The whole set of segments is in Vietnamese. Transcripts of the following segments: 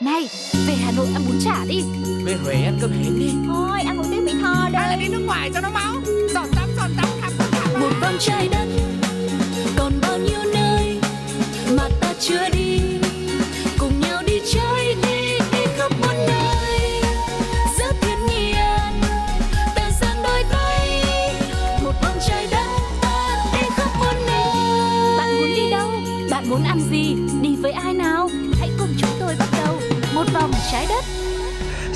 Này, về Hà Nội ăn bún chả đi. Về Huế ăn cơm hến đi. Thôi ăn một tiếng Mỹ Tho Hay là đây đi nước ngoài cho nó máu Giọt tắm giọt tắm khắp cả Một vòng trái đất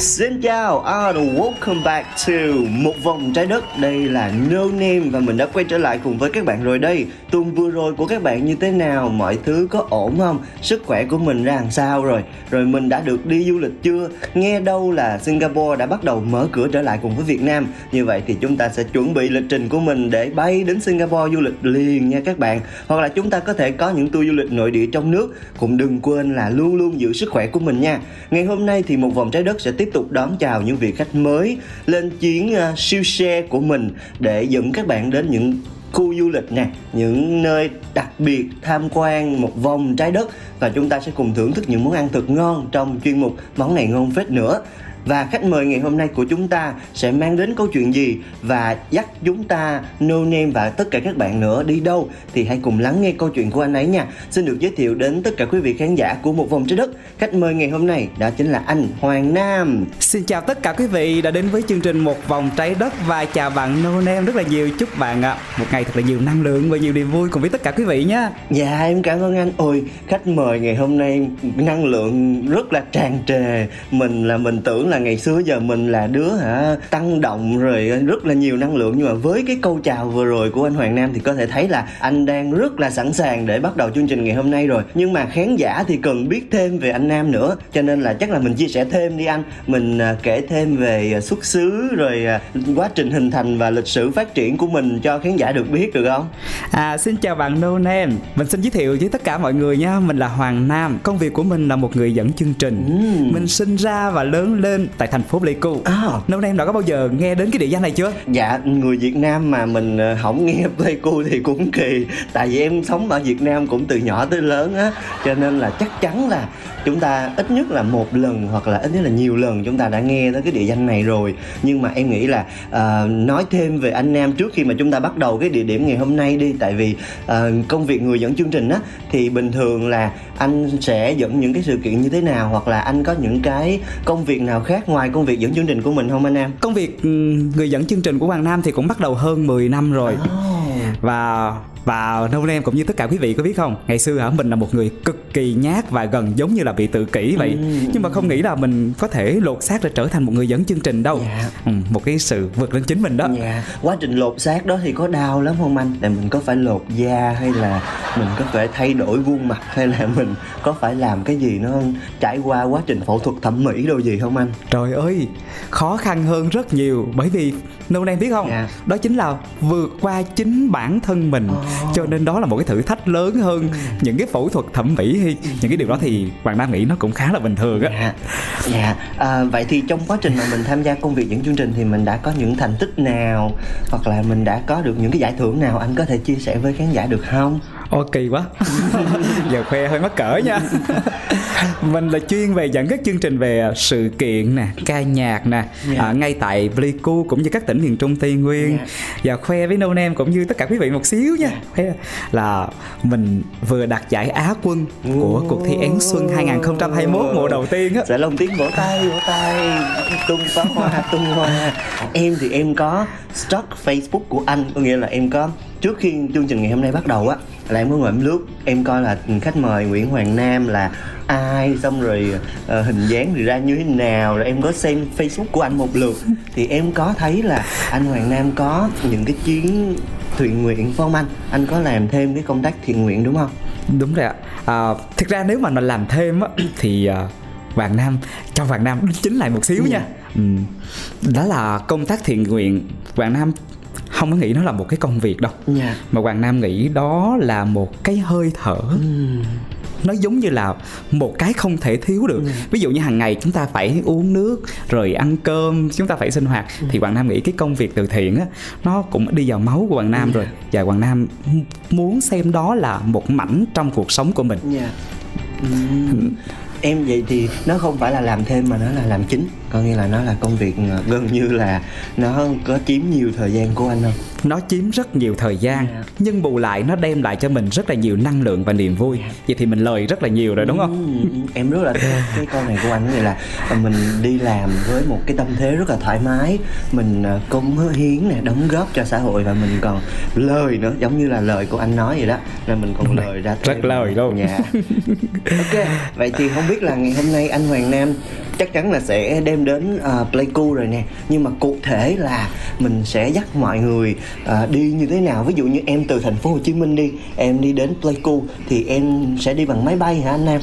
Xin chào, and welcome back to một vòng trái đất Đây là No Name và mình đã quay trở lại cùng với các bạn rồi đây Tuần vừa rồi của các bạn như thế nào? Mọi thứ có ổn không? Sức khỏe của mình ra làm sao rồi? Rồi mình đã được đi du lịch chưa? Nghe đâu là Singapore đã bắt đầu mở cửa trở lại cùng với Việt Nam Như vậy thì chúng ta sẽ chuẩn bị lịch trình của mình để bay đến Singapore du lịch liền nha các bạn Hoặc là chúng ta có thể có những tour du lịch nội địa trong nước Cũng đừng quên là luôn luôn giữ sức khỏe của mình nha Ngày hôm nay thì một vòng trái đất sẽ tiếp tục đón chào những vị khách mới lên chuyến uh, siêu xe của mình để dẫn các bạn đến những khu du lịch nè những nơi đặc biệt tham quan một vòng trái đất. Và chúng ta sẽ cùng thưởng thức những món ăn thật ngon trong chuyên mục món này ngon phết nữa và khách mời ngày hôm nay của chúng ta sẽ mang đến câu chuyện gì và dắt chúng ta no name và tất cả các bạn nữa đi đâu? Thì hãy cùng lắng nghe câu chuyện của anh ấy nha. Xin được giới thiệu đến tất cả quý vị khán giả của một vòng trái đất. Khách mời ngày hôm nay đó chính là anh Hoàng Nam. Xin chào tất cả quý vị đã đến với chương trình Một Vòng Trái Đất và chào bạn No Name rất là nhiều. Chúc bạn ạ một ngày thật là nhiều năng lượng và nhiều niềm vui cùng với tất cả quý vị nhé. Dạ em cảm ơn anh. Ôi khách mời ngày hôm nay năng lượng rất là tràn trề. Mình là mình tưởng là ngày xưa giờ mình là đứa hả tăng động rồi rất là nhiều năng lượng Nhưng mà với cái câu chào vừa rồi của anh Hoàng Nam thì có thể thấy là anh đang rất là sẵn sàng để bắt đầu chương trình ngày hôm nay rồi Nhưng mà khán giả thì cần biết thêm về anh Nam nữa Cho nên là chắc là mình chia sẻ thêm đi anh Mình à, kể thêm về à, xuất xứ rồi à, quá trình hình thành và lịch sử phát triển của mình cho khán giả được biết được không? À, xin chào bạn No Name. Mình xin giới thiệu với tất cả mọi người nha. Mình là Hoàng Nam. Công việc của mình là một người dẫn chương trình. Ừm. Mình sinh ra và lớn lên tại thành phố Pleiku. À. No Name đã có bao giờ nghe đến cái địa danh này chưa? Dạ, người Việt Nam mà mình ờ, không nghe Pleiku thì cũng kỳ Tại vì em sống ở Việt Nam cũng từ nhỏ tới lớn á Cho nên là chắc chắn là chúng ta ít nhất là một lần hoặc là ít nhất là nhiều lần chúng ta đã nghe tới cái địa danh này rồi Nhưng mà em nghĩ là ờ, nói thêm về anh Nam trước khi mà chúng ta bắt đầu cái địa điểm ngày hôm nay đi Tại vì ờ, công việc người dẫn chương trình á thì bình thường là anh sẽ dẫn những cái sự kiện như thế nào Hoặc là anh có những cái công việc nào khác ngoài công việc dẫn chương trình của mình không anh Nam? Công việc người dẫn chương trình của Hoàng Nam thì cũng bắt đầu hơn 10 năm rồi. và và nâu em cũng như tất cả quý vị có biết không? Ngày xưa hả mình là một người cực kỳ nhát và gần giống như là bị tự kỷ vậy. Nhưng mà không nghĩ là mình có thể lột xác để trở thành một người dẫn chương trình đâu. Dạ. ừ, một cái sự vượt lên chính mình đó. Dạ, quá trình lột xác đó thì có đau lắm không anh? Là mình có phải lột da hay là mình có phải thay đổi khuôn mặt hay là mình có phải làm cái gì nó trải qua quá trình phẫu thuật thẩm mỹ đâu gì không anh? trời ơi khó khăn hơn rất nhiều. Bởi vì nâu em biết không? Dạ. đó chính là vượt qua chính bản thân mình cho nên đó là một cái thử thách lớn hơn những cái phẫu thuật thẩm mỹ hay những cái điều đó thì hoàng nam nghĩ nó cũng khá là bình thường á Dạ, dạ. À, vậy thì trong quá trình mà mình tham gia công việc dẫn chương trình thì mình đã có những thành tích nào hoặc là mình đã có được những cái giải thưởng nào anh có thể chia sẻ với khán giả được không? Ồ kỳ quá. Giờ khoe hơi mắc cỡ nha. Mình là chuyên về dẫn các chương trình về sự kiện nè Ca nhạc nè Dạ. à, Ngay tại Pleiku cũng như các tỉnh miền Trung Tây Nguyên. Và khoe với No Name cũng như tất cả quý vị một xíu nha. Khoe là mình vừa đạt giải Á quân Của cuộc thi Én Xuân 2021 mùa đầu tiên á. Dạ lồng tiếng vỗ tay vỗ tay. Tung pháo hoa tung hoa. Em thì em có stock facebook của anh có nghĩa là em có trước khi chương trình ngày hôm nay bắt đầu á là em có ngồi em lướt em coi là khách mời Nguyễn Hoàng Nam là ai xong rồi ờ, hình dáng thì ra như thế nào rồi em có xem facebook của anh một lượt. Thì em có thấy là anh Hoàng Nam có những cái chuyến thiện nguyện phải không anh? Anh có làm thêm cái công tác thiện nguyện đúng không? Đúng rồi ạ. À, Thực ra nếu mà mình làm thêm á Thì à, Hoàng Nam Cho Hoàng Nam đính chính lại một xíu nha. Ừ. Đó là công tác thiện nguyện. Hoàng Nam không có nghĩ nó là một cái công việc đâu. Dạ. Mà Hoàng Nam nghĩ đó là một cái hơi thở. Nó giống như là một cái không thể thiếu được. Ví dụ như hàng ngày chúng ta phải uống nước rồi ăn cơm chúng ta phải sinh hoạt. Thì hoàng nam nghĩ cái công việc từ thiện á nó cũng đi vào máu của hoàng nam rồi. Và hoàng nam muốn xem đó là một mảnh trong cuộc sống của mình. Dạ. Ừm. Em vậy thì nó không phải là làm thêm mà nó là làm chính. Có nghĩa là nó là công việc ờ, gần như là nó có chiếm nhiều thời gian của anh không? Nó chiếm rất nhiều thời gian Dạ. nhưng bù lại nó đem lại cho mình rất là nhiều năng lượng và niềm vui. Vậy thì mình lời rất là nhiều rồi đúng không? Ừ, em rất là thích cái câu này của anh nghĩa là ờ, mình đi làm với một cái tâm thế rất là thoải mái. Mình ờ, cống hiến nè đóng góp cho xã hội và mình còn lời nữa giống như là lời của anh nói vậy đó. Là mình còn lời ra Rất thêm. lời luôn. dạ. Ok vậy thì không biết biết là ngày hôm nay anh Hoàng Nam chắc chắn là sẽ đem đến ờ, uh, Pleiku rồi nè. Nhưng mà cụ thể là mình sẽ dắt mọi người uh, đi như thế nào? Ví dụ như em từ thành phố Hồ Chí Minh đi em đi đến Pleiku thì em sẽ đi bằng máy bay hả anh Nam?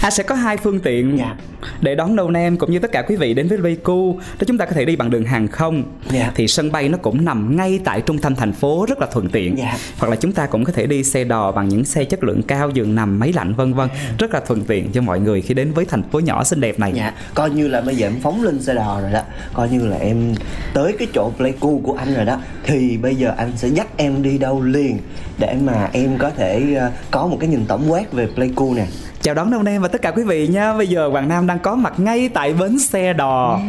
À sẽ có hai phương tiện Dạ. để đón đầu Nam cũng như tất cả quý vị đến với Pleiku. Đó chúng ta có thể đi bằng đường hàng không. Dạ. Thì sân bay nó cũng nằm ngay tại trung tâm thành phố rất là thuận tiện. Dạ. Hoặc là chúng ta cũng có thể đi xe đò bằng những xe chất lượng cao, giường nằm, máy lạnh vân vân. Rất là thuận tiện cho mọi người khi đến với thành phố nhỏ xinh đẹp này. Dạ, coi như là bây giờ em phóng lên xe đò rồi đó Coi như là em tới cái chỗ Pleiku của anh rồi đó Thì bây giờ anh sẽ dắt em đi đâu liền Để mà em có thể ờ, có một cái nhìn tổng quát về Pleiku nè Chào đón Đông Nam và tất cả quý vị nha Bây giờ Hoàng Nam đang có mặt ngay tại bến xe đò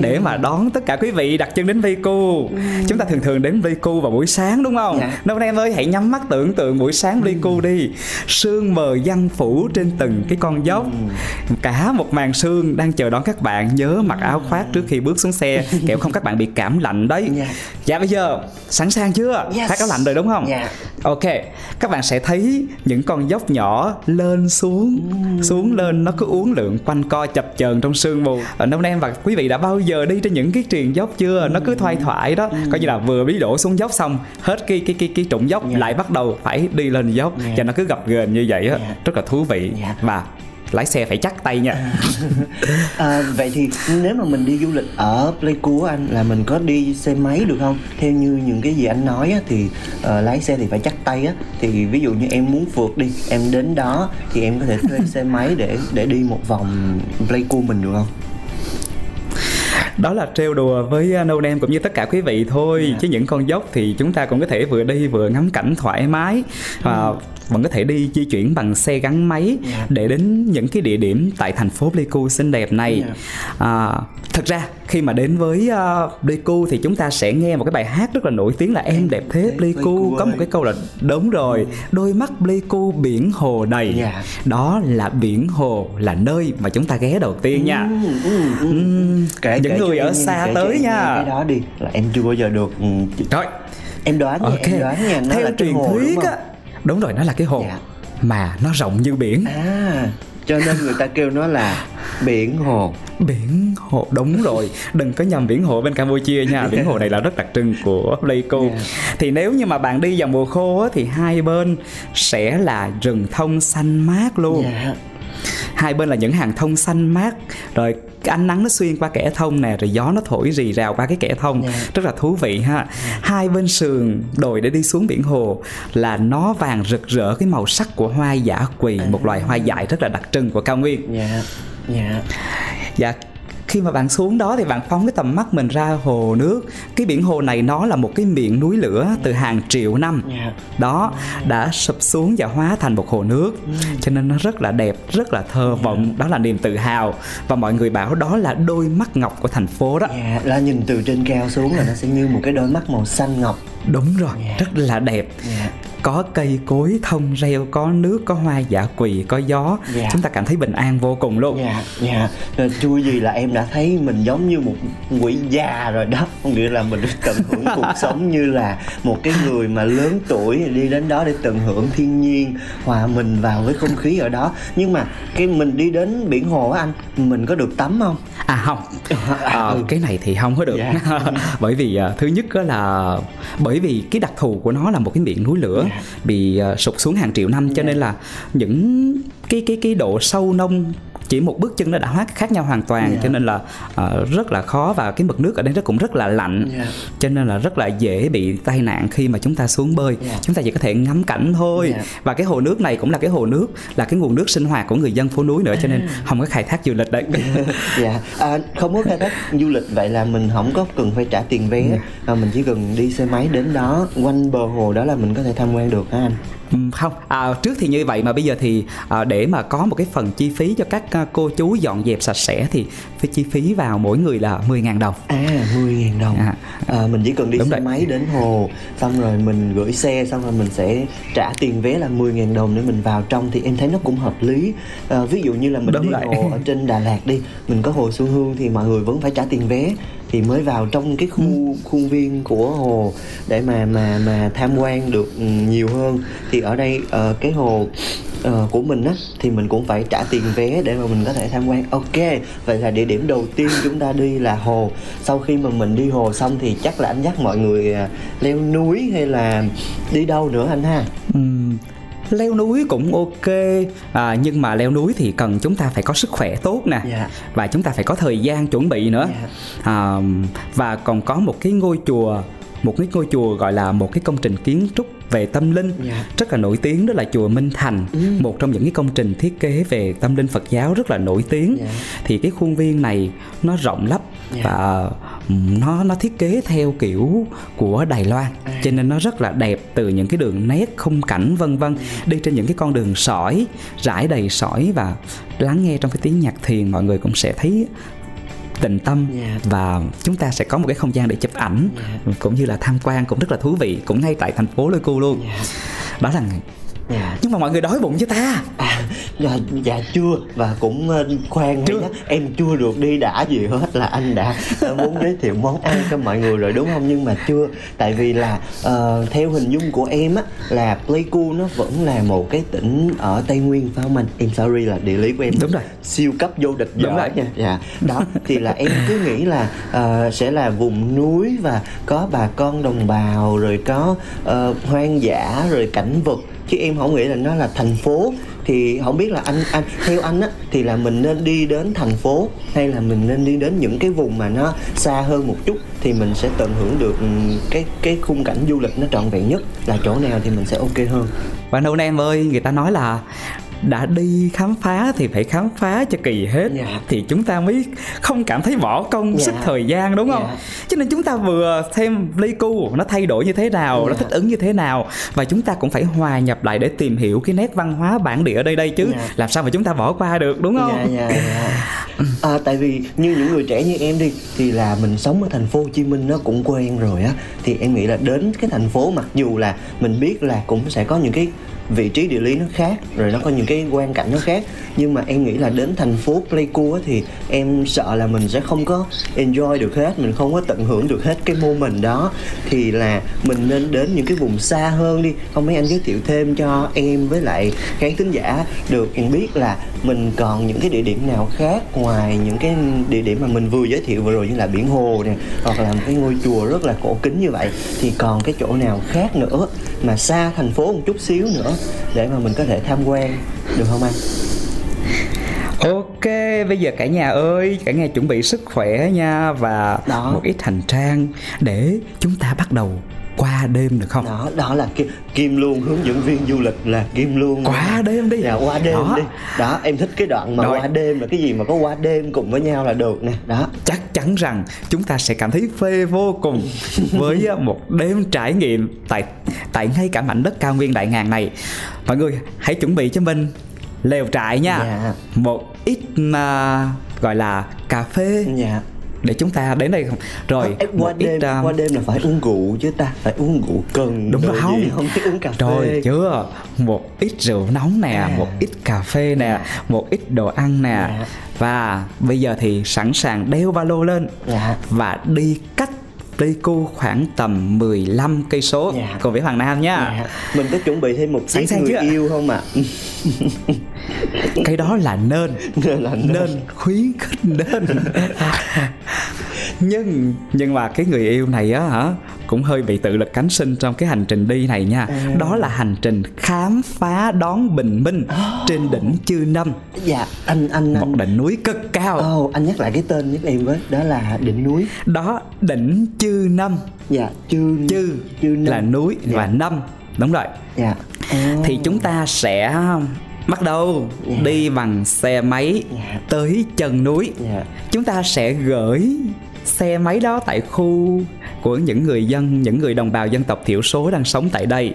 Để mà đón tất cả quý vị đặt chân đến Pleiku Chúng ta thường thường đến Pleiku vào buổi sáng đúng không? Dạ. Đông Nam ơi hãy nhắm mắt tưởng tượng buổi sáng Pleiku đi Sương mờ giăng phủ trên từng cái con dốc Cả một màn sương đang chờ đón các bạn Nhớ mặc áo khoác trước khi bước xuống xe Kẻo không các bạn bị cảm lạnh đấy Dạ. Dạ bây giờ sẵn sàng chưa? Yes. Phát áo lạnh rồi đúng không? Dạ. Ok, các bạn sẽ thấy những con dốc nhỏ lên xuống, xuống lên nó cứ uốn lượn quanh co chập chờn trong sương mù. Ở Đông Nam và quý vị đã bao giờ đi trên những cái triền dốc chưa? Nó cứ thoai thoải đó, coi như là vừa bí đổ xuống dốc xong, hết cái cái cái cái trụng dốc Dạ. lại bắt đầu phải đi lên dốc, Dạ. cho nó cứ gập ghềnh như vậy á, Dạ. rất là thú vị Dạ. và lái xe phải chắc tay nha. à, Vậy thì nếu mà mình đi du lịch ở Pleiku anh Là mình có đi xe máy được không? Theo như những cái gì anh nói á, thì uh, lái xe thì phải chắc tay á Thì ví dụ như em muốn phượt đi Em đến đó thì em có thể thuê xe máy để để đi một vòng Pleiku mình được không? Đó là trêu đùa với uh, No Name cũng như tất cả quý vị thôi Dạ. chứ những con dốc thì chúng ta cũng có thể vừa đi vừa ngắm cảnh thoải mái và vẫn có thể đi di chuyển bằng xe gắn máy Dạ. để đến những cái địa điểm tại thành phố Pleiku xinh đẹp này Dạ. à, thật ra khi mà đến với uh, Pleiku thì chúng ta sẽ nghe một cái bài hát rất là nổi tiếng là em đẹp thế Pleiku có một cái câu là đúng rồi đôi mắt Pleiku biển hồ đầy Dạ. đó là biển hồ là nơi mà chúng ta ghé đầu tiên nha Ừ, ừ, ừ. Ừm, Kể- những kể người ở xa kể tới nha cái đó đi là em chưa bao giờ được ừ, Rồi, em đoán nha ok. em đoán nha nó Theo là truyền hồ, đúng thuyết không? á, đúng rồi, nó là cái hồ Dạ. mà nó rộng như biển. à cho nên người ta kêu nó là biển hồ Biển hồ đúng rồi, đừng có nhầm biển hồ bên Campuchia nha. Biển hồ này là rất đặc trưng của Pleiku. Dạ. Thì nếu như mà bạn đi vào mùa khô á, thì hai bên sẽ là rừng thông xanh mát luôn. dạ hai bên là những hàng thông xanh mát rồi cái ánh nắng nó xuyên qua kẽ thông nè rồi gió nó thổi rì rào qua cái kẽ thông. Dạ. rất là thú vị ha. Hai bên sườn đồi để đi xuống biển hồ là nó vàng rực rỡ cái màu sắc của hoa dã quỳ một loài hoa dại rất là đặc trưng của cao nguyên. Dạ dạ. Dạ khi mà bạn xuống đó thì bạn phóng cái tầm mắt mình ra hồ nước. Cái biển hồ này nó là một cái miệng núi lửa từ hàng triệu năm. Dạ. Đó đã sụp xuống và hóa thành một hồ nước. Cho nên nó rất là đẹp rất là thơ vọng. Đó là niềm tự hào. Và mọi người bảo đó là đôi mắt ngọc của thành phố đó. Dạ là nhìn từ trên cao xuống là nó sẽ như một cái đôi mắt màu xanh ngọc đúng rồi rất là đẹp. Dạ. Có cây cối thông reo có nước có hoa dã quỳ có gió. Dạ. chúng ta cảm thấy bình an vô cùng luôn. Dạ dạ. Rồi chui gì là em đã thấy mình giống như một quỷ già rồi đó. Có nghĩa là mình tận hưởng cuộc sống như là một cái người mà lớn tuổi đi đến đó để tận hưởng thiên nhiên hòa mình vào với không khí ở đó. Nhưng mà cái mình đi đến biển hồ á anh mình có được tắm không? À không, Ờ, Ừ. cái này thì không có được. Dạ. Bởi vì à, thứ nhất á là Bởi vì cái đặc thù của nó là một cái miệng núi lửa Dạ. Bị à, sụp xuống hàng triệu năm Cho nên là những cái cái cái độ sâu nông chỉ một bước chân nó đã hóa khác nhau hoàn toàn Dạ. cho nên là à, rất là khó và cái mực nước ở đây nó cũng rất là lạnh Dạ. cho nên là rất là dễ bị tai nạn khi mà chúng ta xuống bơi Dạ. chúng ta chỉ có thể ngắm cảnh thôi Dạ. và cái hồ nước này cũng là cái hồ nước là cái nguồn nước sinh hoạt của người dân phố núi nữa cho nên À. không có khai thác du lịch đấy dạ à, không có khai thác du lịch vậy là mình không có cần phải trả tiền vé Dạ. mà mình chỉ cần đi xe máy đến đó quanh bờ hồ đó là mình có thể tham quan được hả anh không à, trước thì như vậy mà bây giờ thì à, để mà có một cái phần chi phí cho các à, cô chú dọn dẹp sạch sẽ thì phải chi phí vào mỗi người là 10.000 đồng À 10.000 đồng À. à, Mình chỉ cần đi Đúng xe rồi. máy đến hồ Xong rồi mình gửi xe Xong rồi mình sẽ trả tiền vé là 10.000 đồng Để mình vào trong Thì em thấy nó cũng hợp lý à, Ví dụ như là mình Đúng đi rồi. hồ ở trên Đà Lạt đi Mình có hồ Xuân Hương Thì mọi người vẫn phải trả tiền vé Thì mới vào trong cái khu Ừ. khuôn viên của hồ Để mà mà mà tham quan được ừ, nhiều hơn. Thì ở đây ờ, cái hồ ờ, của mình á thì mình cũng phải trả tiền vé để mà mình có thể tham quan. Ok vậy là địa điểm đầu tiên chúng ta đi là hồ. Sau khi mà mình đi hồ xong thì chắc là anh dắt mọi người à, leo núi hay là đi đâu nữa anh ha? Ừm, leo núi cũng ok à, nhưng mà leo núi thì cần chúng ta phải có sức khỏe tốt nè Dạ. và chúng ta phải có thời gian chuẩn bị nữa Dạ. à, và còn có một cái ngôi chùa một cái ngôi chùa gọi là một cái công trình kiến trúc về tâm linh Dạ. rất là nổi tiếng đó là chùa Minh Thành một trong những cái công trình thiết kế về tâm linh Phật giáo rất là nổi tiếng Dạ. thì cái khuôn viên này nó rộng lắm Dạ. và nó nó thiết kế theo kiểu của Đài Loan À. cho nên nó rất là đẹp từ những cái đường nét khung cảnh vân vân đi trên những cái con đường sỏi rải đầy sỏi và lắng nghe trong cái tiếng nhạc thiền mọi người cũng sẽ thấy tịnh tâm Dạ. và chúng ta sẽ có một cái không gian để chụp ảnh cũng như là tham quan cũng rất là thú vị cũng ngay tại thành phố Pleiku luôn Dạ. đó là dạ. Nhưng mà mọi người đói bụng chứ ta. À, dạ, dạ chưa và cũng ờ, khoan Chưa. nhá. Em chưa được đi đã gì hết là anh đã ờ, muốn giới thiệu món ăn cho mọi người rồi đúng không? Nhưng mà chưa tại vì là ờ, theo hình dung của em á là Pleiku nó vẫn là một cái tỉnh ở Tây Nguyên phải không anh? Em sorry là địa lý của em Đúng rồi. siêu cấp vô địch Đúng rồi. nha. Dạ. Đó thì là em cứ nghĩ là ờ, sẽ là vùng núi và có bà con đồng bào rồi có ờ, hoang dã rồi cảnh vật chứ em không nghĩ là nó là thành phố. Thì không biết là anh anh, theo anh á, thì là mình nên đi đến thành phố hay là mình nên đi đến những cái vùng mà nó xa hơn một chút thì mình sẽ tận hưởng được ừ, cái cái khung cảnh du lịch nó trọn vẹn nhất. Là chỗ nào thì mình sẽ ok hơn. Bạn nâu em ơi, người ta nói là đã đi khám phá thì phải khám phá cho kỳ hết Dạ. thì chúng ta mới không cảm thấy bỏ công Dạ. sức thời gian đúng không Dạ. cho nên chúng ta vừa xem Pleiku nó thay đổi như thế nào nó Dạ. thích ứng như thế nào và chúng ta cũng phải hòa nhập lại để tìm hiểu cái nét văn hóa bản địa ở đây đây chứ Dạ. làm sao mà chúng ta bỏ qua được đúng không Dạ, dạ, dạ. À, tại vì như những người trẻ như em đi thì là mình sống ở thành phố Hồ Chí Minh nó cũng quen rồi á thì em nghĩ là đến cái thành phố mặc dù là mình biết là cũng sẽ có những cái vị trí địa lý nó khác, rồi nó có những cái quan cảnh nó khác. Nhưng mà em nghĩ là đến thành phố Pleiku thì em sợ là mình sẽ không có enjoy được hết, mình không có tận hưởng được hết cái moment đó. Thì là mình nên đến những cái vùng xa hơn đi. Không, mấy anh giới thiệu thêm cho em với lại khán thính giả được biết là mình còn những cái địa điểm nào khác ngoài những cái địa điểm mà mình vừa giới thiệu vừa rồi như là biển hồ nè, hoặc là một cái ngôi chùa rất là cổ kính như vậy. Thì còn cái chỗ nào khác nữa mà xa thành phố một chút xíu nữa? Để mà mình có thể tham quan được không anh Ok, bây giờ cả nhà ơi, cả nhà chuẩn bị sức khỏe nha và Đó. một ít hành trang để chúng ta bắt đầu qua đêm được không? đó đó là kim, kim luôn hướng dẫn viên du lịch là kim luôn Qua đêm đi. dạ qua đêm Đó. đi đó em thích cái đoạn mà Rồi. qua đêm là cái gì mà có qua đêm cùng với nhau là được nè đó chắc chắn rằng chúng ta sẽ cảm thấy phê vô cùng với uh, một đêm trải nghiệm tại tại ngay cả mảnh đất cao nguyên đại ngàn này mọi người hãy chuẩn bị cho mình lều trại nha Dạ. một ít mà gọi là cà phê dạ để chúng ta đến đây không? Rồi Ê, qua một đêm ít uh, qua đêm là phải uống rượu chứ ta phải uống rượu cần đúng rồi. không gì, không phải uống cà phê. rồi chưa? Một ít rượu nóng nè À. một ít cà phê nè một ít đồ ăn nè. Dạ. và bây giờ thì sẵn sàng đeo ba lô lên. Dạ. Và đi cách Pleiku khoảng tầm 15 cây số. Dạ. cùng với Hoàng Nam nhá. dạ. mình có chuẩn bị thêm một Sẵn sàng người chưa? yêu không ạ Cái đó là nên Nên là nên. nên khuyến khích nên. nhưng nhưng mà cái người yêu này á hả cũng hơi bị tự lực cánh sinh trong cái hành trình đi này nha. À. Đó là hành trình khám phá đón bình minh trên đỉnh Chư Năm, dạ anh anh một anh đỉnh núi cực cao. Ồ, anh nhắc lại cái tên giúp em với đó là đỉnh núi Đó đỉnh Chư Năm, dạ chư Chư chư năm. là núi Dạ. và năm. Đúng rồi. dạ Ồ. thì chúng ta sẽ bắt đầu Dạ. đi bằng xe máy Dạ. tới chân núi dạ chúng ta sẽ gửi xe máy đó tại khu của những người dân những người đồng bào dân tộc thiểu số đang sống tại đây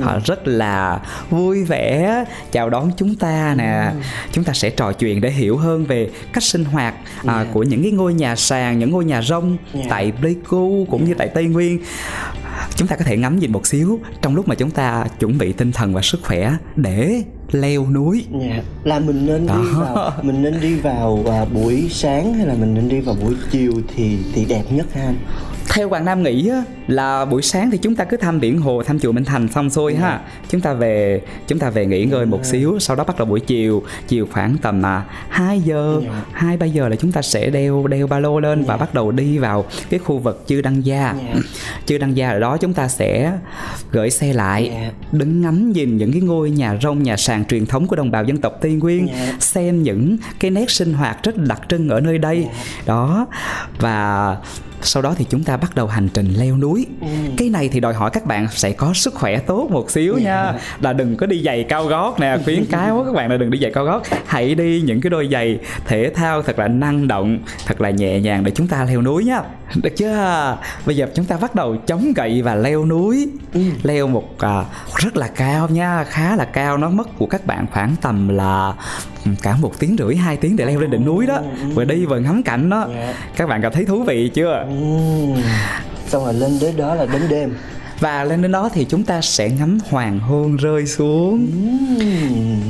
họ rất là vui vẻ chào đón chúng ta nè chúng ta sẽ trò chuyện để hiểu hơn về cách sinh hoạt à, Yeah. của những cái ngôi nhà sàn những ngôi nhà rông Yeah. tại Pleiku cũng như tại Tây Nguyên chúng ta có thể ngắm nhìn một xíu trong lúc mà chúng ta chuẩn bị tinh thần và sức khỏe để leo núi Dạ. là mình nên đi Đó. vào mình nên đi vào à, buổi sáng hay là mình nên đi vào buổi chiều thì thì đẹp nhất ha anh theo Hoàng Nam nghĩ á, là buổi sáng thì chúng ta cứ thăm biển hồ thăm chùa Minh Thành xong xuôi ha chúng ta về chúng ta về nghỉ ngơi một xíu sau đó bắt đầu buổi chiều chiều khoảng tầm à, 2 giờ Dạ. hai ba giờ là chúng ta sẽ đeo đeo ba lô lên và bắt đầu đi vào cái khu vực chư Đăng Gia Dạ. chư Đăng Gia ở đó chúng ta sẽ gửi xe lại Dạ. đứng ngắm nhìn những cái ngôi nhà rông nhà sàn truyền thống của đồng bào dân tộc Tây Nguyên Dạ. xem những cái nét sinh hoạt rất đặc trưng ở nơi đây đó và sau đó thì chúng ta bắt đầu hành trình leo núi. Cái này thì đòi hỏi các bạn sẽ có sức khỏe tốt một xíu nha. Là đừng có đi giày cao gót nè khuyến cáo các bạn là đừng đi giày cao gót. Hãy đi những cái đôi giày thể thao thật là năng động thật là nhẹ nhàng để chúng ta leo núi nhá. Được chưa? Bây giờ chúng ta bắt đầu chống gậy và leo núi. Leo một à, rất là cao nha khá là cao. Nó mất của các bạn khoảng tầm là ừ, cả một tiếng rưỡi hai tiếng để leo lên đỉnh núi đó. Vừa đi vừa ngắm cảnh đó. Dạ. các bạn cảm thấy thú vị chưa? Ừm. xong rồi lên đến đó là đến đêm và lên đến đó thì chúng ta sẽ ngắm hoàng hôn rơi xuống.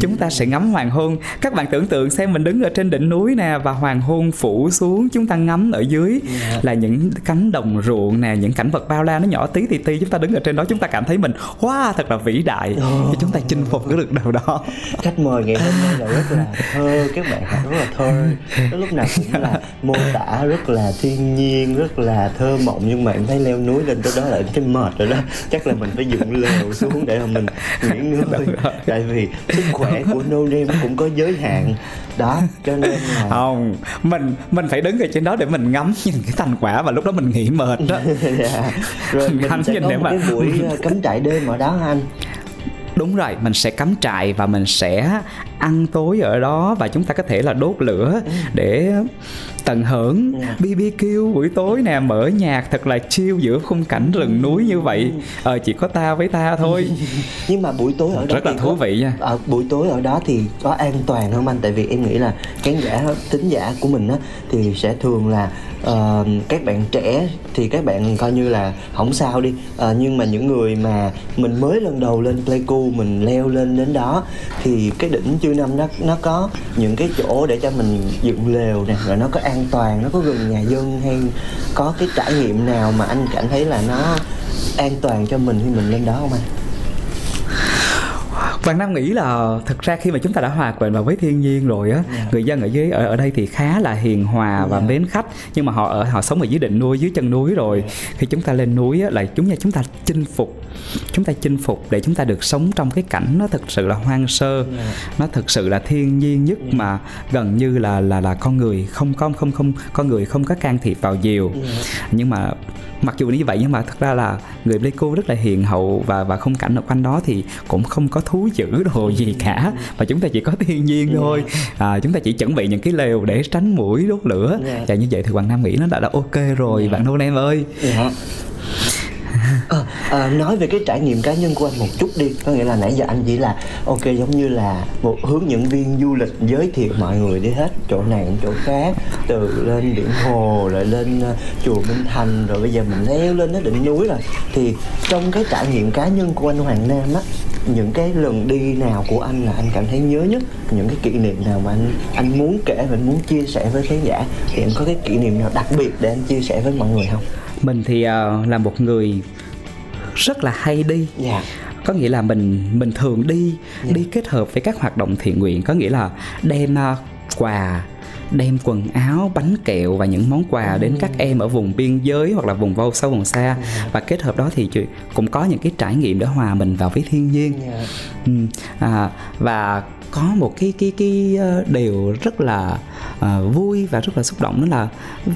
Chúng ta sẽ ngắm hoàng hôn. Các bạn tưởng tượng xem mình đứng ở trên đỉnh núi nè và hoàng hôn phủ xuống chúng ta ngắm ở dưới là những cánh đồng ruộng nè những cảnh vật bao la nó nhỏ tí tí tí. Chúng ta đứng ở trên đó chúng ta cảm thấy mình wow thật là vĩ đại. Thì chúng ta chinh phục cái được đầu đó. Khách mời ngày hôm nay là rất là thơ các bạn rất là thơ. Lúc nào cũng là mô tả rất là thiên nhiên rất là thơ mộng. Nhưng mà em thấy leo núi lên tới đó là thấy mệt rồi đó chắc là mình phải dựng lều xuống để mà mình nghỉ ngơi. Tại vì sức khỏe của no name cũng có giới hạn. Đó cho nên là không mình mình phải đứng ở trên đó để mình ngắm nhìn cái thành quả và lúc đó mình nghỉ mệt đó. Dạ. rồi mình Ngắm sẽ có một mà- cái buổi ờ, cắm trại đêm ở đó anh. Đúng rồi, mình sẽ cắm trại và mình sẽ ăn tối ở đó và chúng ta có thể là đốt lửa để tận hưởng BBQ buổi tối nè, mở nhạc thật là chill giữa khung cảnh rừng núi như vậy. Ờ chỉ có ta với ta thôi. nhưng mà buổi tối ở đó Rất là thú có- vị nha. ở buổi tối ở đó thì có an toàn không anh tại vì em nghĩ là khán giả tính giả của mình á thì sẽ thường là ờ, các bạn trẻ thì các bạn coi như là không sao đi Ờ, nhưng mà những người mà mình mới lần đầu lên Pleiku mình leo lên đến đó thì cái đỉnh chư năm nó nó có những cái chỗ để cho mình dựng lều nè rồi nó có an toàn, nó có gần nhà dân hay có cái trải nghiệm nào mà anh cảm thấy là nó an toàn cho mình khi mình lên đó không anh? Hoàng Nam nghĩ là thực ra khi mà chúng ta đã hòa quyện vào với thiên nhiên rồi á, người dân ở dưới ở ở đây thì khá là hiền hòa và mến khách, nhưng mà họ ở họ sống ở dưới đỉnh núi dưới chân núi rồi. Khi chúng ta lên núi á là chúng ta chúng ta chinh phục chúng ta chinh phục để chúng ta được sống trong cái cảnh nó thực sự là hoang sơ. Nó thực sự là thiên nhiên nhất mà gần như là là là con người không không không không con người không có can thiệp vào nhiều. Nhưng mà mặc dù như vậy nhưng mà thật ra là người Pleiku rất là hiền hậu và và không cảnh ở quanh đó thì cũng không có thú dữ đồ gì cả. Và chúng ta chỉ có thiên nhiên thôi. À, chúng ta chỉ chuẩn bị những cái lều để tránh mũi đốt lửa. Dạ. và như vậy thì Hoàng Nam nghĩ nó đã là ok rồi. Bạn Nô Em ơi. Dạ à, à, nói về cái trải nghiệm cá nhân của anh một chút đi. Có nghĩa là nãy giờ anh chỉ là ok giống như là một hướng dẫn viên du lịch giới thiệu mọi người đi hết chỗ này đến chỗ khác từ lên biển hồ lại lên ờ, chùa Minh Thành rồi bây giờ mình leo lên đến đỉnh núi rồi. Thì trong cái trải nghiệm cá nhân của anh Hoàng Nam á những cái lần đi nào của anh là anh cảm thấy nhớ nhất? Những cái kỷ niệm nào mà anh anh muốn kể và anh muốn chia sẻ với khán giả? Thì anh có cái kỷ niệm nào đặc biệt để anh chia sẻ với mọi người không? Mình thì uh, là một người rất là hay đi. Dạ. Có nghĩa là mình mình thường đi đi kết hợp với các hoạt động thiện nguyện. Có nghĩa là đem à, quà đem quần áo bánh kẹo và những món quà đến các em ở vùng biên giới hoặc là vùng vô sâu vùng xa. Và kết hợp đó thì cũng có những cái trải nghiệm để hòa mình vào với thiên nhiên. Dạ. Ừ, à, và có một cái cái cái ờ, điều rất là à, vui và rất là xúc động. Đó là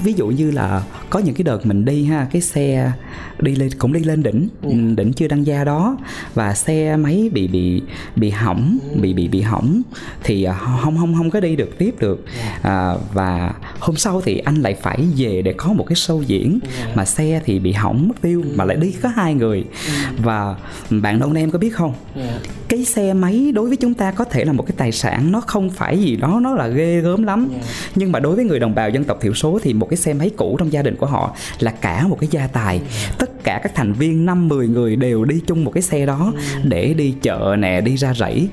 ví dụ như là có những cái đợt mình đi ha cái xe đi lên cũng đi lên đỉnh ừ, đỉnh chưa đăng gia đó và xe máy bị bị bị hỏng bị bị bị hỏng thì à, không không không có đi được tiếp được. À, và hôm sau thì anh lại phải về để có một cái show diễn mà xe thì bị hỏng mất tiêu mà lại đi có hai người. Và bạn đông em có biết không? Cái xe máy đối với chúng ta có thể là một cái tài sản nó không phải gì đó nó là ghê gớm lắm nhưng mà đối với người đồng bào dân tộc thiểu số thì một cái xe máy cũ trong gia đình của họ là cả một cái gia tài. Tất cả các thành viên năm 10 người đều đi chung một cái xe đó để đi chợ nè đi ra rẫy.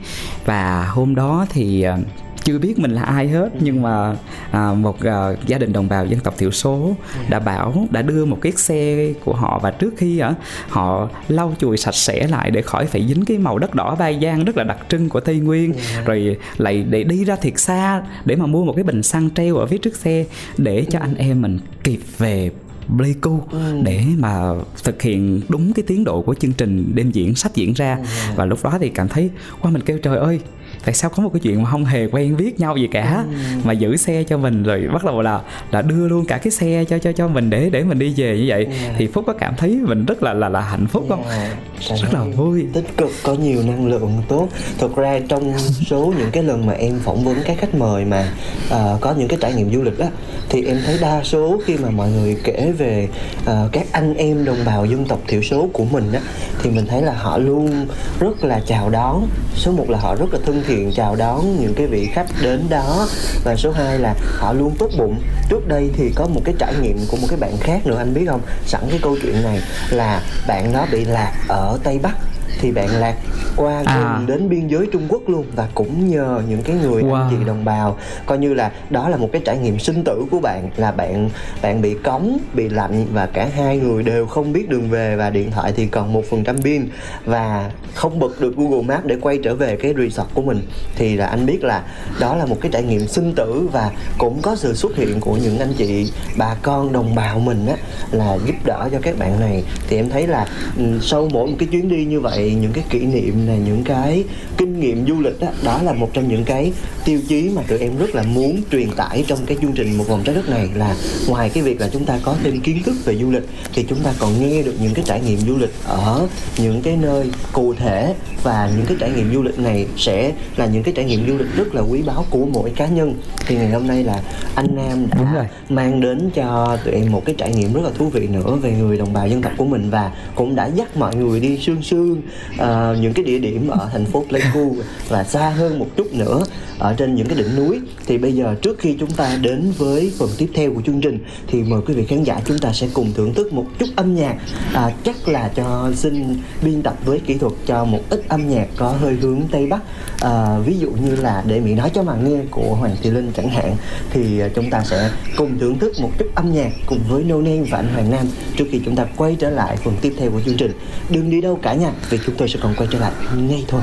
Và hôm đó thì à, chưa biết mình là ai hết nhưng mà à, một à, gia đình đồng bào dân tộc thiểu số đã bảo đã đưa một chiếc xe của họ và trước khi á họ lau chùi sạch sẽ lại để khỏi phải dính cái màu đất đỏ vai giang rất là đặc trưng của tây nguyên. Rồi lại để đi ra thiệt xa để mà mua một cái bình xăng treo ở phía trước xe để cho anh em mình kịp về Pleiku để mà thực hiện đúng cái tiến độ của chương trình đêm diễn sắp diễn ra. Và lúc đó thì cảm thấy qua mình kêu trời ơi tại sao có một cái chuyện mà không hề quen biết nhau gì cả mà giữ xe cho mình rồi bắt đầu là là đưa luôn cả cái xe cho cho cho mình để để mình đi về như vậy. Thì phúc có cảm thấy mình rất là là là hạnh phúc không? Dạ, cảm rất là vui. tích cực có nhiều năng lượng tốt. Thực ra trong số những cái lần mà em phỏng vấn các khách mời mà à, có những cái trải nghiệm du lịch á thì em thấy đa số khi mà mọi người kể về à, các anh em đồng bào dân tộc thiểu số của mình á thì mình thấy là họ luôn rất là chào đón. Số một là họ rất là thân thiện chào đón những cái vị khách đến đó. Và số 2 là họ luôn tốt bụng. Trước đây thì có một cái trải nghiệm của một cái bạn khác nữa, anh biết không? Sẵn cái câu chuyện này là bạn đó bị lạc ở tây bắc thì bạn lạc qua À. đến biên giới Trung Quốc luôn và cũng nhờ những cái người Wow. anh chị đồng bào coi như là đó là một cái trải nghiệm sinh tử của bạn là bạn bạn bị cống bị lạnh và cả hai người đều không biết đường về và điện thoại thì còn một phần trăm pin và không bật được Google Maps để quay trở về cái resort của mình thì là anh biết là đó là một cái trải nghiệm sinh tử và cũng có sự xuất hiện của những anh chị bà con đồng bào mình á là giúp đỡ cho các bạn này thì em thấy là ừ, sau mỗi một cái chuyến đi như vậy những cái kỷ niệm này những cái kinh nghiệm du lịch đó, đó là một trong những cái tiêu chí mà tụi em rất là muốn truyền tải trong cái chương trình một vòng trái đất này là ngoài cái việc là chúng ta có thêm kiến thức về du lịch thì chúng ta còn nghe được những cái trải nghiệm du lịch ở những cái nơi cụ thể và những cái trải nghiệm du lịch này sẽ là những cái trải nghiệm du lịch rất là quý báu của mỗi cá nhân thì ngày hôm nay là anh Nam đã Đúng rồi. mang đến cho tụi em một cái trải nghiệm rất là thú vị nữa về người đồng bào dân tộc của mình và cũng đã dắt mọi người đi sương sương uh, những cái địa điểm ở thành phố Pleiku và xa hơn một chút nữa ở trên những cái đỉnh núi. Thì bây giờ trước khi chúng ta đến với phần tiếp theo của chương trình thì mời quý vị khán giả chúng ta sẽ cùng thưởng thức một chút âm nhạc. À, chắc là cho xin biên tập với kỹ thuật cho một ít âm nhạc có hơi hướng tây bắc. À, ví dụ như là để mỹ nói cho mà nghe của hoàng thị linh chẳng hạn thì ờ, chúng ta sẽ cùng thưởng thức một chút âm nhạc cùng với No Nen và anh Hoàng Nam trước khi chúng ta quay trở lại phần tiếp theo của chương trình. Đừng đi đâu cả nha vì chúng tôi sẽ còn quay trở lại ngay thôi.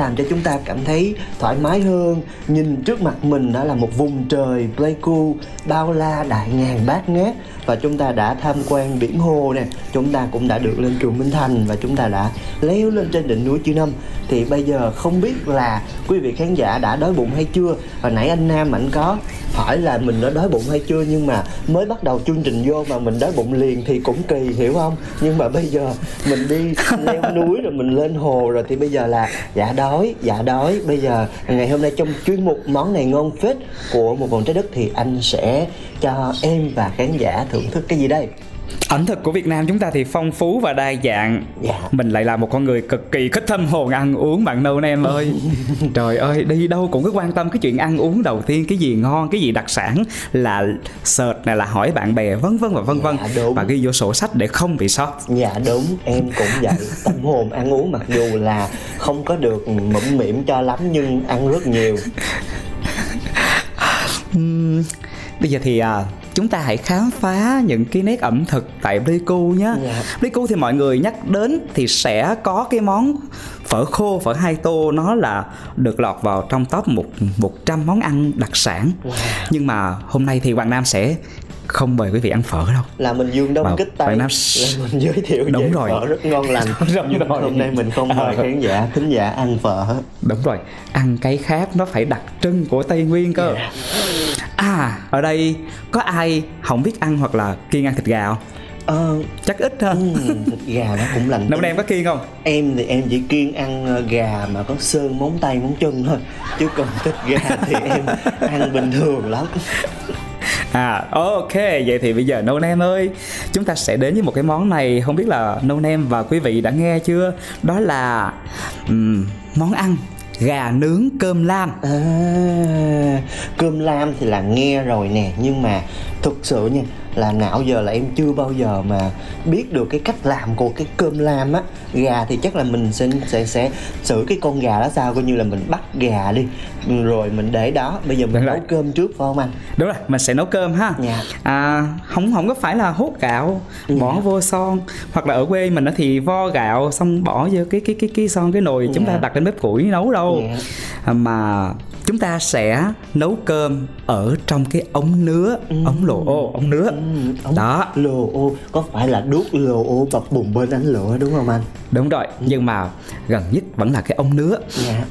Làm cho chúng ta cảm thấy thoải mái hơn. Nhìn trước mặt mình đó là một vùng trời Pleiku bao la, đại ngàn, bát ngát. Và chúng ta đã tham quan biển hồ nè. Chúng ta cũng đã được lên chùa Minh Thành và chúng ta đã leo lên trên đỉnh núi Chư Năm. Thì bây giờ không biết là quý vị khán giả đã đói bụng hay chưa? Hồi nãy anh Nam ảnh có hỏi là mình đã đói bụng hay chưa nhưng mà mới bắt đầu chương trình vô mà mình đói bụng liền thì cũng kỳ hiểu không? Nhưng mà bây giờ mình đi leo núi rồi mình lên hồ rồi thì bây giờ là dạ đói dạ đói. Bây giờ ngày hôm nay trong chuyên mục món này ngon phết của một vòng trái đất thì anh sẽ cho em và khán giả thưởng thức cái gì đây ẩm thực của Việt Nam chúng ta thì phong phú và đa dạng. Dạ. mình lại là một con người cực kỳ thích thâm hồn ăn uống bạn nâu em ơi? Trời ơi đi đâu cũng cứ quan tâm cái chuyện ăn uống đầu tiên cái gì ngon cái gì đặc sản là search này là hỏi bạn bè vân vân và vân vân. Dạ, và ghi vô sổ sách để không bị sót. Dạ đúng, em cũng vậy. Tâm hồn ăn uống mặc dù là không có được mụm mỉm cho lắm Nhưng ăn rất nhiều. Bây giờ thì à, chúng ta hãy khám phá những cái nét ẩm thực tại Pleiku nhé. Dạ. Pleiku thì mọi người nhắc đến thì sẽ có cái món phở khô, phở hai tô nó là được lọt vào trong top một 100 món ăn đặc sản. Nhưng mà hôm nay thì Hoàng Nam sẽ không mời quý vị ăn phở đâu. Là mình dương đông Wow, kích tay Nam- Là mình giới thiệu Đúng về rồi. phở rất ngon lành Đúng Nhưng rồi. hôm nay mình không mời Ờ. khán giả, thính giả ăn phở Đúng rồi, ăn cái khác nó phải đặc trưng của Tây Nguyên cơ. À, ở đây có ai không biết ăn hoặc là kiêng ăn thịt gà không? Ờ, Chắc ít ha. ừm, thịt gà nó cũng lành Năm nay em có kiêng không? Em thì em chỉ kiêng ăn ờ, gà mà có sơn móng tay móng chân thôi Chứ còn thịt gà thì em ăn bình thường lắm À ok vậy thì bây giờ nâu nem ơi Chúng ta sẽ đến với một cái món này Không biết là nâu nem và quý vị đã nghe chưa Đó là ừm, món ăn gà nướng cơm lam. À, cơm lam thì là nghe rồi nè nhưng mà thực sự nha là nào giờ là em chưa bao giờ mà biết được cái cách làm của cái cơm lam á gà thì chắc là mình sẽ sẽ sẽ xử cái con gà đó sao coi như là mình bắt gà đi rồi mình để đó bây giờ mình Đúng nấu rồi. cơm trước phải không anh Đúng rồi, mình sẽ nấu cơm ha Dạ. à, Không không có phải là hút gạo Bỏ vô son Hoặc là ở quê mình á thì vo gạo Xong bỏ vô cái cái cái cái son cái nồi Chúng ta Dạ. đặt lên bếp củi nấu đâu Dạ. à, Mà chúng ta sẽ nấu cơm ở trong cái ống nứa ống lồ ô ống nứa. Ừ, ống đó. lồ ô có phải là đốt lồ ô bập bùng bên ánh lửa đúng không anh? Đúng rồi nhưng mà gần nhất vẫn là cái ống nứa. Dạ.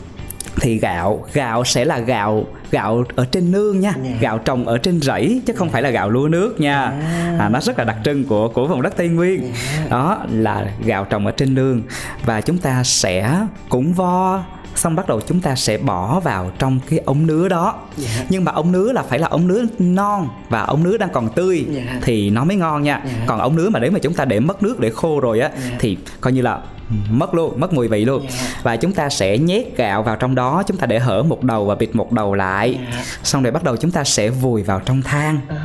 Thì gạo gạo sẽ là gạo gạo ở trên nương nha. Dạ. gạo trồng ở trên rẫy chứ không phải là gạo lúa nước nha. À, nó rất là đặc trưng của của vùng đất tây nguyên. Đó là gạo trồng ở trên nương. Và chúng ta sẽ cũng vo xong bắt đầu chúng ta sẽ bỏ vào trong cái ống nứa đó Dạ. nhưng mà ống nứa là phải là ống nứa non và ống nứa đang còn tươi Dạ. thì nó mới ngon nha Dạ. còn ống nứa mà nếu mà chúng ta để mất nước để khô rồi á Dạ. thì coi như là mất luôn mất mùi vị luôn Dạ. và chúng ta sẽ nhét gạo vào trong đó chúng ta để hở một đầu và bịt một đầu lại Dạ. xong rồi bắt đầu chúng ta sẽ vùi vào trong than à,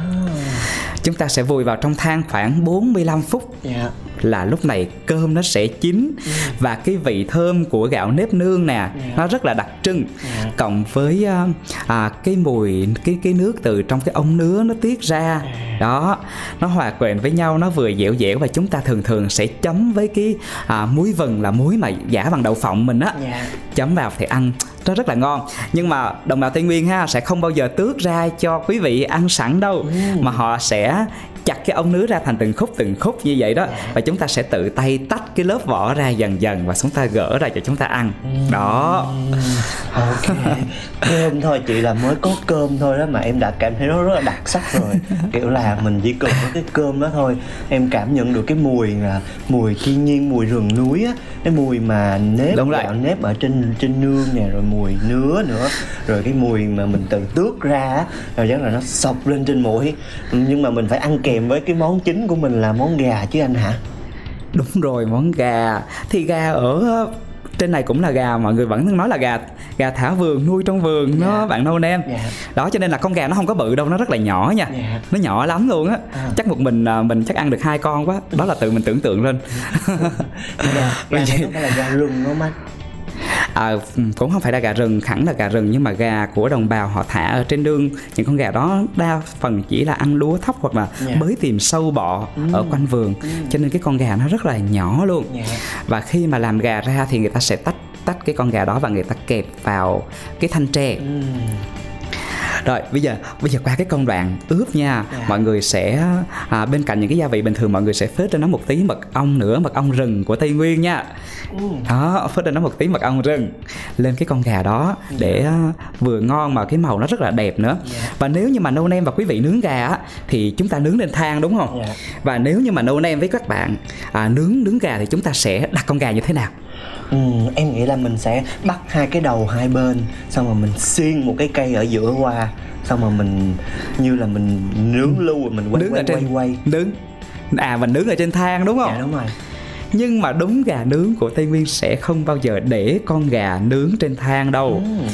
chúng ta sẽ vùi vào trong than khoảng 45 phút. Dạ. Là lúc này cơm nó sẽ chín. Và cái vị thơm của gạo nếp nương nè nó rất là đặc trưng. Dạ. cộng với à, à, cái mùi cái cái nước từ trong cái ống nứa nó tiết ra. Đó nó hòa quyện với nhau nó vừa dẻo dẻo và chúng ta thường thường sẽ chấm với cái à, muối vừng là muối mà giả bằng đậu phộng mình á. Dạ. Chấm vào thì ăn nó rất là ngon. Nhưng mà đồng bào tây nguyên ha sẽ không bao giờ tước ra cho quý vị ăn sẵn đâu. Mà họ sẽ chặt cái ống nứa ra thành từng khúc từng khúc như vậy đó. Và chúng ta sẽ tự tay tách cái lớp vỏ ra dần dần và chúng ta gỡ ra cho chúng ta ăn. Đó. Ok. Cơm thôi chị là mới có cơm thôi đó mà em đã cảm thấy nó rất là đặc sắc rồi. Kiểu là mình chỉ cần có cái cơm đó thôi em cảm nhận được cái mùi là mùi thiên nhiên mùi rừng núi á. Cái mùi mà nếp Đúng gạo nếp ở trên trên nương nè rồi mùi nứa nữa. Rồi cái mùi mà mình tự tước ra á rồi chắc là nó sộc lên trên mũi. Nhưng mà mình phải ăn kèm với cái món chính của mình là món gà chứ anh hả? Đúng rồi món gà. Thì gà ở trên này cũng là gà mọi người vẫn nói là gà gà thả vườn nuôi trong vườn nó Dạ. bạn nâu nem Dạ. đó cho nên là con gà nó không có bự đâu nó rất là nhỏ nha. Dạ. nó nhỏ lắm luôn á. À. chắc một mình à, mình chắc ăn được hai con quá. Đó là tự mình tưởng tượng lên. Gà, gà này phải là gà rừng không anh à, cũng không phải là gà rừng hẳn là gà rừng nhưng mà gà của đồng bào họ thả ở trên nương những con gà đó đa phần chỉ là ăn lúa thóc hoặc là Dạ. bới tìm sâu bọ ở quanh vườn cho nên cái con gà nó rất là nhỏ luôn Dạ. và khi mà làm gà ra thì người ta sẽ tách tách cái con gà đó và người ta kẹp vào cái thanh tre Ừm. Rồi bây giờ bây giờ qua cái công đoạn ướp nha. Dạ. mọi người sẽ à, bên cạnh những cái gia vị bình thường mọi người sẽ phết cho nó một tí mật ong nữa mật ong rừng của tây nguyên nha. Đó phết cho nó một tí mật ong rừng. Lên cái con gà đó để à, vừa ngon mà cái màu nó rất là đẹp nữa. Dạ. và nếu như mà nâu nem và quý vị nướng gà á, thì chúng ta nướng lên than đúng không? Dạ. và nếu như mà nâu nem với các bạn à, nướng nướng gà thì chúng ta sẽ đặt con gà như thế nào Ừ, em nghĩ là mình sẽ bắt hai cái đầu hai bên xong rồi mình xiên một cái cây ở giữa qua xong rồi mình như là mình nướng lưu rồi mình quay nướng quay, ở trên quay quay. nướng. À mình nướng ở trên than đúng không? Dạ đúng rồi. Nhưng mà đúng gà nướng của tây nguyên sẽ không bao giờ để con gà nướng trên than đâu. Ừ.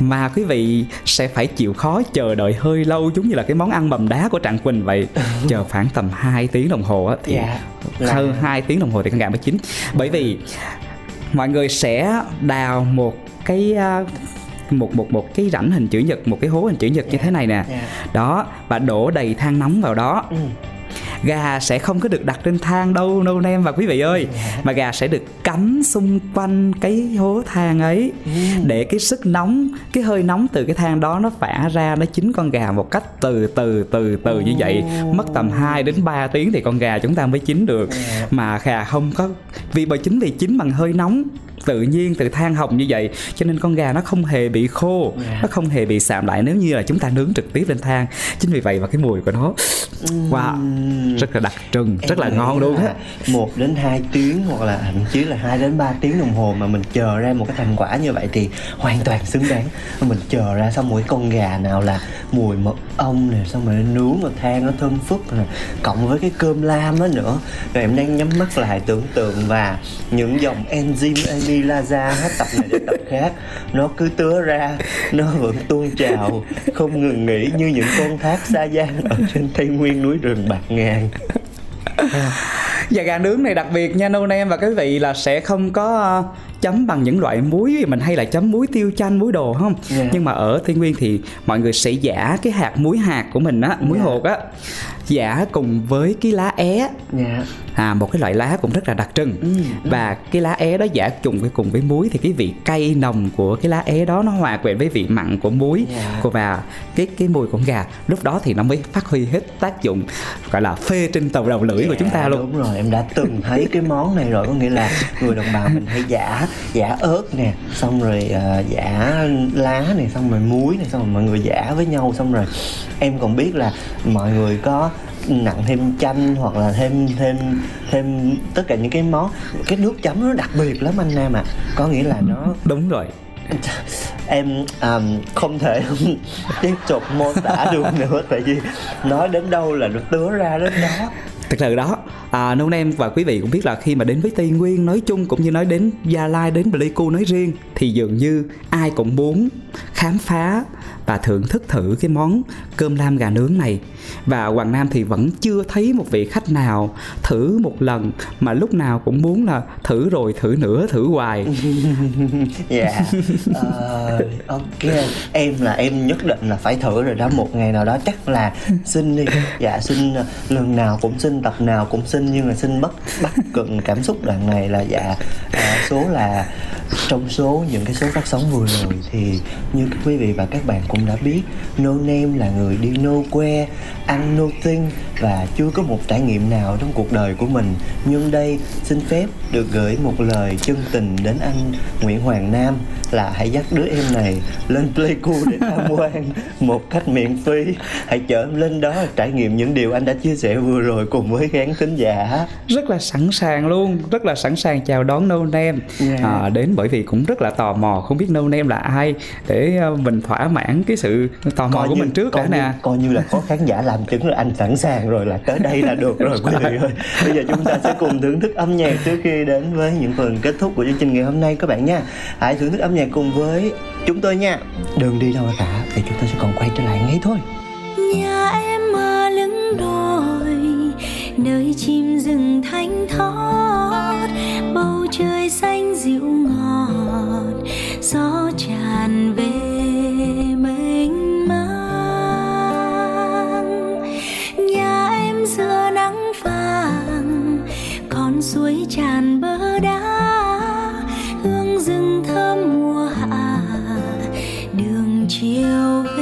mà quý vị sẽ phải chịu khó chờ đợi hơi lâu giống như là cái món ăn mầm đá của trạng quỳnh vậy. Chờ khoảng tầm 2 tiếng đồng hồ á thì Dạ, là- hơn 2 tiếng đồng hồ thì con gà mới chín. Bởi vì mọi người sẽ đào một cái một một một cái rãnh hình chữ nhật một cái hố hình chữ nhật như thế này nè. Dạ. đó và đổ đầy than nóng vào đó. Ừ. gà sẽ không có được đặt trên than đâu nâu nem và quý vị ơi. Mà gà sẽ được cắm xung quanh cái hố than ấy để cái sức nóng cái hơi nóng từ cái than đó nó phả ra nó chín con gà một cách từ từ từ từ như vậy. Mất tầm 2 đến 3 tiếng thì con gà chúng ta mới chín được. Mà gà không có vì bởi chính vì chín bằng hơi nóng tự nhiên từ than hồng như vậy. Cho nên con gà nó không hề bị khô nó không hề bị sạm lại nếu như là chúng ta nướng trực tiếp lên than. Chính vì vậy mà cái mùi của nó wow rất là đặc trưng rất là ngon luôn á. một đến 2 tiếng hoặc là thậm chí là 2 đến 3 tiếng đồng hồ mà mình chờ ra một cái thành quả như vậy thì hoàn toàn xứng đáng. Mình chờ ra xong mỗi con gà nào là mùi mật ong nè, xong rồi nướng mà than nó thơm phức nè. Cộng với cái cơm lam á nữa. Rồi em đang nhắm mắt lại tưởng tượng và những dòng enzyme amylase hết tập này đến tập khác. Nó cứ tứa ra, nó vẫn tuôn trào, không ngừng nghỉ như những con thác xa giang ở trên tây nguyên núi rừng bạc ngàn. Và gà nướng này đặc biệt nha, nô em và quý vị là sẽ không có uh chấm bằng những loại muối mình hay là chấm muối tiêu chanh muối đồ không Dạ. nhưng mà ở tây nguyên thì mọi người sẽ giả cái hạt muối hạt của mình á muối Dạ. hột á giả cùng với cái lá é. Dạ. À một cái loại lá cũng rất là đặc trưng. Ừ, và cái lá é đó giả trùng với cùng với muối thì cái vị cay nồng của cái lá é đó nó hòa quyện với vị mặn của muối. Dạ. của và cái cái mùi của gà lúc đó thì nó mới phát huy hết tác dụng gọi là phê trên tàu đầu lưỡi của chúng ta Dạ, luôn. đúng rồi em đã từng thấy cái món này rồi có nghĩa là người đồng bào mình hay giả giả ớt nè xong rồi ờ, giả lá này xong rồi muối này xong rồi mọi người giả với nhau xong rồi em còn biết là mọi người có nặng thêm chanh hoặc là thêm thêm thêm tất cả những cái món. Cái nước chấm nó đặc biệt lắm anh Nam ạ. Có nghĩa là nó đúng rồi. Em um, không thể tiếp tục mô tả được nữa tại vì nói đến đâu là nó tứa ra đến đó. Thực sự đó. À, nâu nem và quý vị cũng biết là khi mà đến với tây nguyên nói chung cũng như nói đến gia lai đến pleiku nói riêng thì dường như ai cũng muốn khám phá và thưởng thức thử cái món cơm lam gà nướng này và hoàng nam thì vẫn chưa thấy một vị khách nào thử một lần mà lúc nào cũng muốn là thử rồi thử nữa thử hoài. Dạ uh, ok. Em là em nhất định là phải thử rồi đó. Một ngày nào đó chắc là xin đi. Dạ xin ờ, lần nào cũng xin tập nào cũng xin nhưng mà xin bất bắt cận cảm xúc đoạn này là dạ à, số là trong số những cái số phát sóng vừa rồi thì như quý vị và các bạn cũng đã biết No Name là người đi nowhere, ăn nothing và chưa có một trải nghiệm nào trong cuộc đời của mình. Nhưng đây xin phép được gửi một lời chân tình đến anh Nguyễn Hoàng Nam là hãy dắt đứa em này lên Pleiku để tham quan một cách miễn phí. Hãy chở em lên đó trải nghiệm những điều anh đã chia sẻ vừa rồi cùng với khán thính giả. Rất là sẵn sàng luôn rất là sẵn sàng chào đón No Name Yeah. à, đến bởi vì cũng rất là tò mò không biết No Name là ai để ờ, mình thỏa mãn cái sự tò mò của mình trước coi đã như, nè. coi như là có khán giả làm chứng là anh sẵn sàng rồi là tới đây là được rồi, quý vị ơi. Bây giờ chúng ta sẽ cùng thưởng thức âm nhạc trước khi đến với những phần kết thúc của chương trình ngày hôm nay các bạn nha. Hãy thưởng thức âm nhạc cùng với chúng tôi nha. Đừng đi đâu cả, vì chúng ta sẽ còn quay trở lại ngay thôi. Nhà em mơ lưng đồi nơi chim rừng thanh thoát. Bầu trời xanh dịu ngọt, gió tràn về mênh suối tràn bờ đá hương rừng thơm mùa hạ đường chiều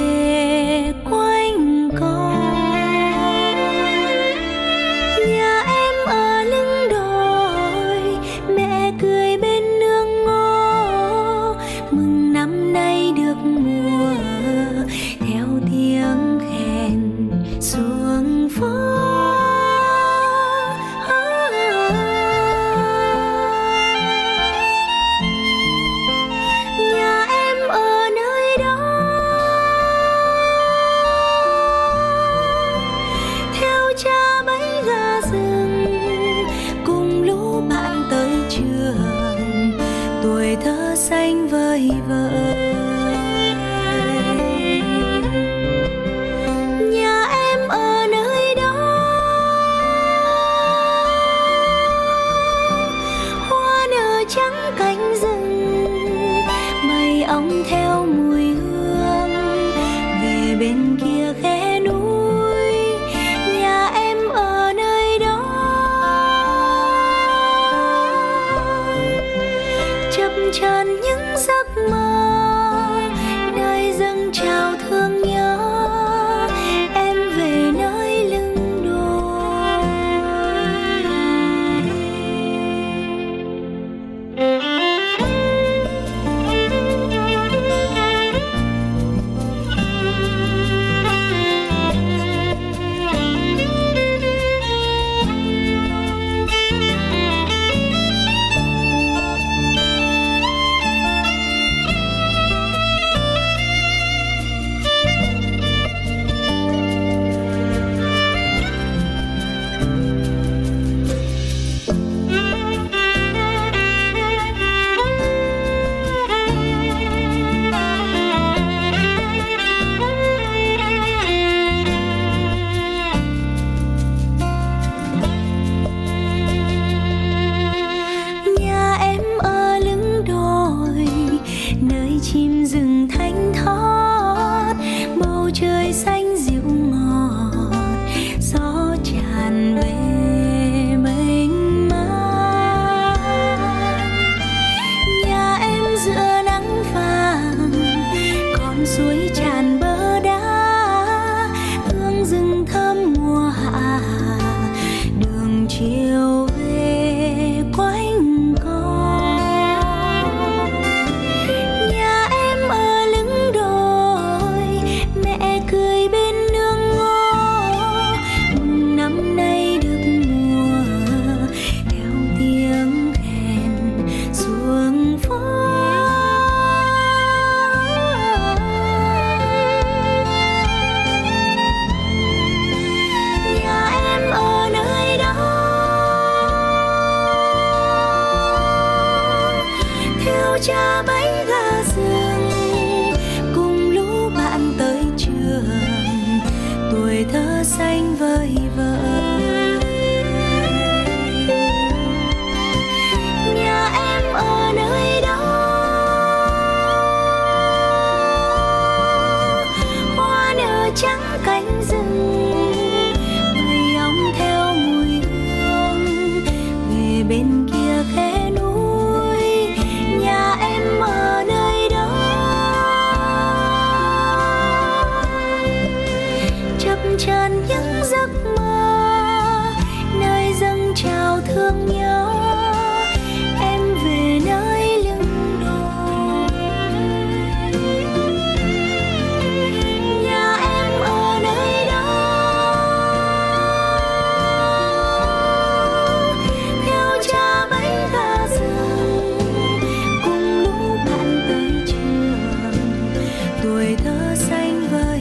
xanh vời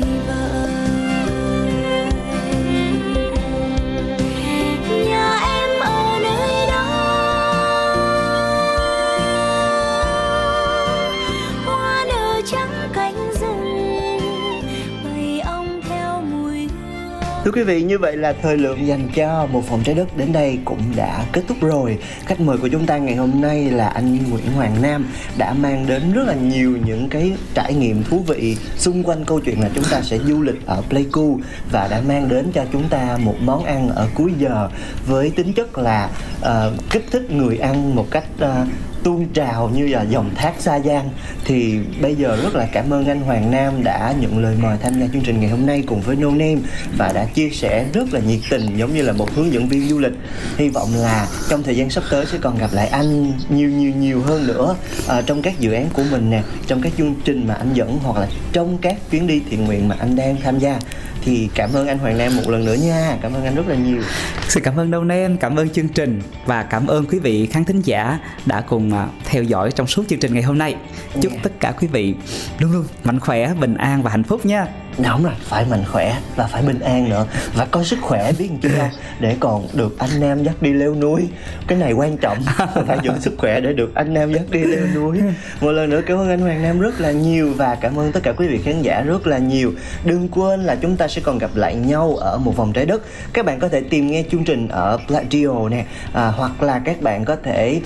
quý vị, như vậy là thời lượng dành cho một phòng trái đất đến đây cũng đã kết thúc rồi. Khách mời của chúng ta ngày hôm nay là anh Nguyễn Hoàng Nam đã mang đến rất là nhiều những cái trải nghiệm thú vị xung quanh câu chuyện là chúng ta sẽ du lịch ở Pleiku và đã mang đến cho chúng ta một món ăn ở cuối giờ với tính chất là uh, kích thích người ăn một cách uh, tuôn trào như là dòng thác xa Giang. Thì bây giờ rất là cảm ơn anh Hoàng Nam đã nhận lời mời tham gia chương trình ngày hôm nay cùng với No Name và đã chia sẻ rất là nhiệt tình giống như là một hướng dẫn viên du lịch. Hy vọng là trong thời gian sắp tới sẽ còn gặp lại anh nhiều nhiều nhiều hơn nữa à, trong các dự án của mình nè trong các chương trình mà anh dẫn hoặc là trong các chuyến đi thiện nguyện mà anh đang tham gia. Thì cảm ơn anh Hoàng Nam một lần nữa nha. Cảm ơn anh rất là nhiều. Xin cảm ơn Đâu Nen, cảm ơn chương trình và cảm ơn quý vị khán thính giả đã cùng theo dõi trong suốt chương trình ngày hôm nay. Chúc Yeah. tất cả quý vị luôn luôn mạnh khỏe, bình an và hạnh phúc nha. đúng rồi phải mạnh khỏe và phải bình an nữa và có sức khỏe biết làm chi không để còn được anh nam dắt đi leo núi cái này quan trọng phải giữ sức khỏe để được anh nam dắt đi leo núi một lần nữa cảm ơn anh hoàng nam rất là nhiều và cảm ơn tất cả quý vị khán giả rất là nhiều đừng quên là chúng ta sẽ còn gặp lại nhau ở một vòng trái đất các bạn có thể tìm nghe chương trình ở Pladio nè à, hoặc là các bạn có thể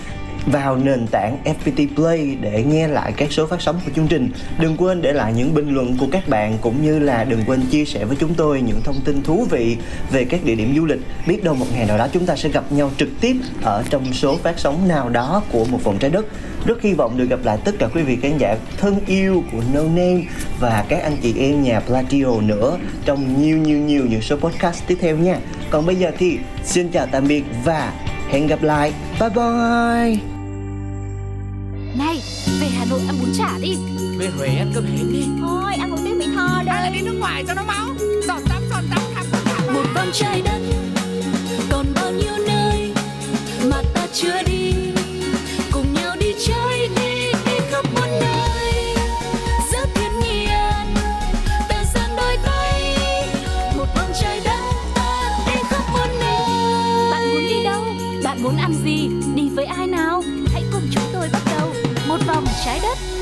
vào nền tảng FPT Play để nghe lại các số phát sóng của chương trình. Đừng quên để lại những bình luận của các bạn cũng như là đừng quên chia sẻ với chúng tôi những thông tin thú vị về các địa điểm du lịch. Biết đâu một ngày nào đó chúng ta sẽ gặp nhau trực tiếp ở trong số phát sóng nào đó của một vòng trái đất. Rất hy vọng được gặp lại tất cả quý vị khán giả thân yêu của No Name và các anh chị em nhà Platio nữa trong nhiều nhiều nhiều những số podcast tiếp theo nha. Còn bây giờ thì xin chào tạm biệt và hẹn gặp lại. Bye bye. Này, về Hà Nội ăn bún chả đi. Về Huế ăn cơm hến đi. Thôi, ăn một tiếng Mỹ Tho Hay là đi nước ngoài cho nó máu. Giọt tắm, giọt tắm, khắp tất cả Một vòng trái đất Còn bao nhiêu nơi Mà ta chưa đi Một vòng trái đất.